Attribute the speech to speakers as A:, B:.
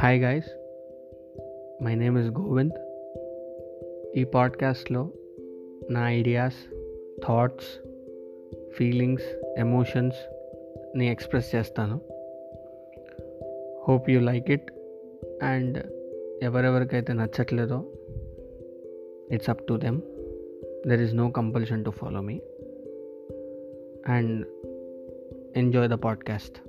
A: Hi guys my name is Govind ఈ పాడ్కాస్ట్లో నా ఐడియాస్ థాట్స్ ఫీలింగ్స్ ఎమోషన్స్ని ఎక్స్ప్రెస్ చేస్తాను. Hope you like it and ఎవరెవరికైతే నచ్చట్లేదో it's up to them there is no compulsion to follow me and enjoy the podcast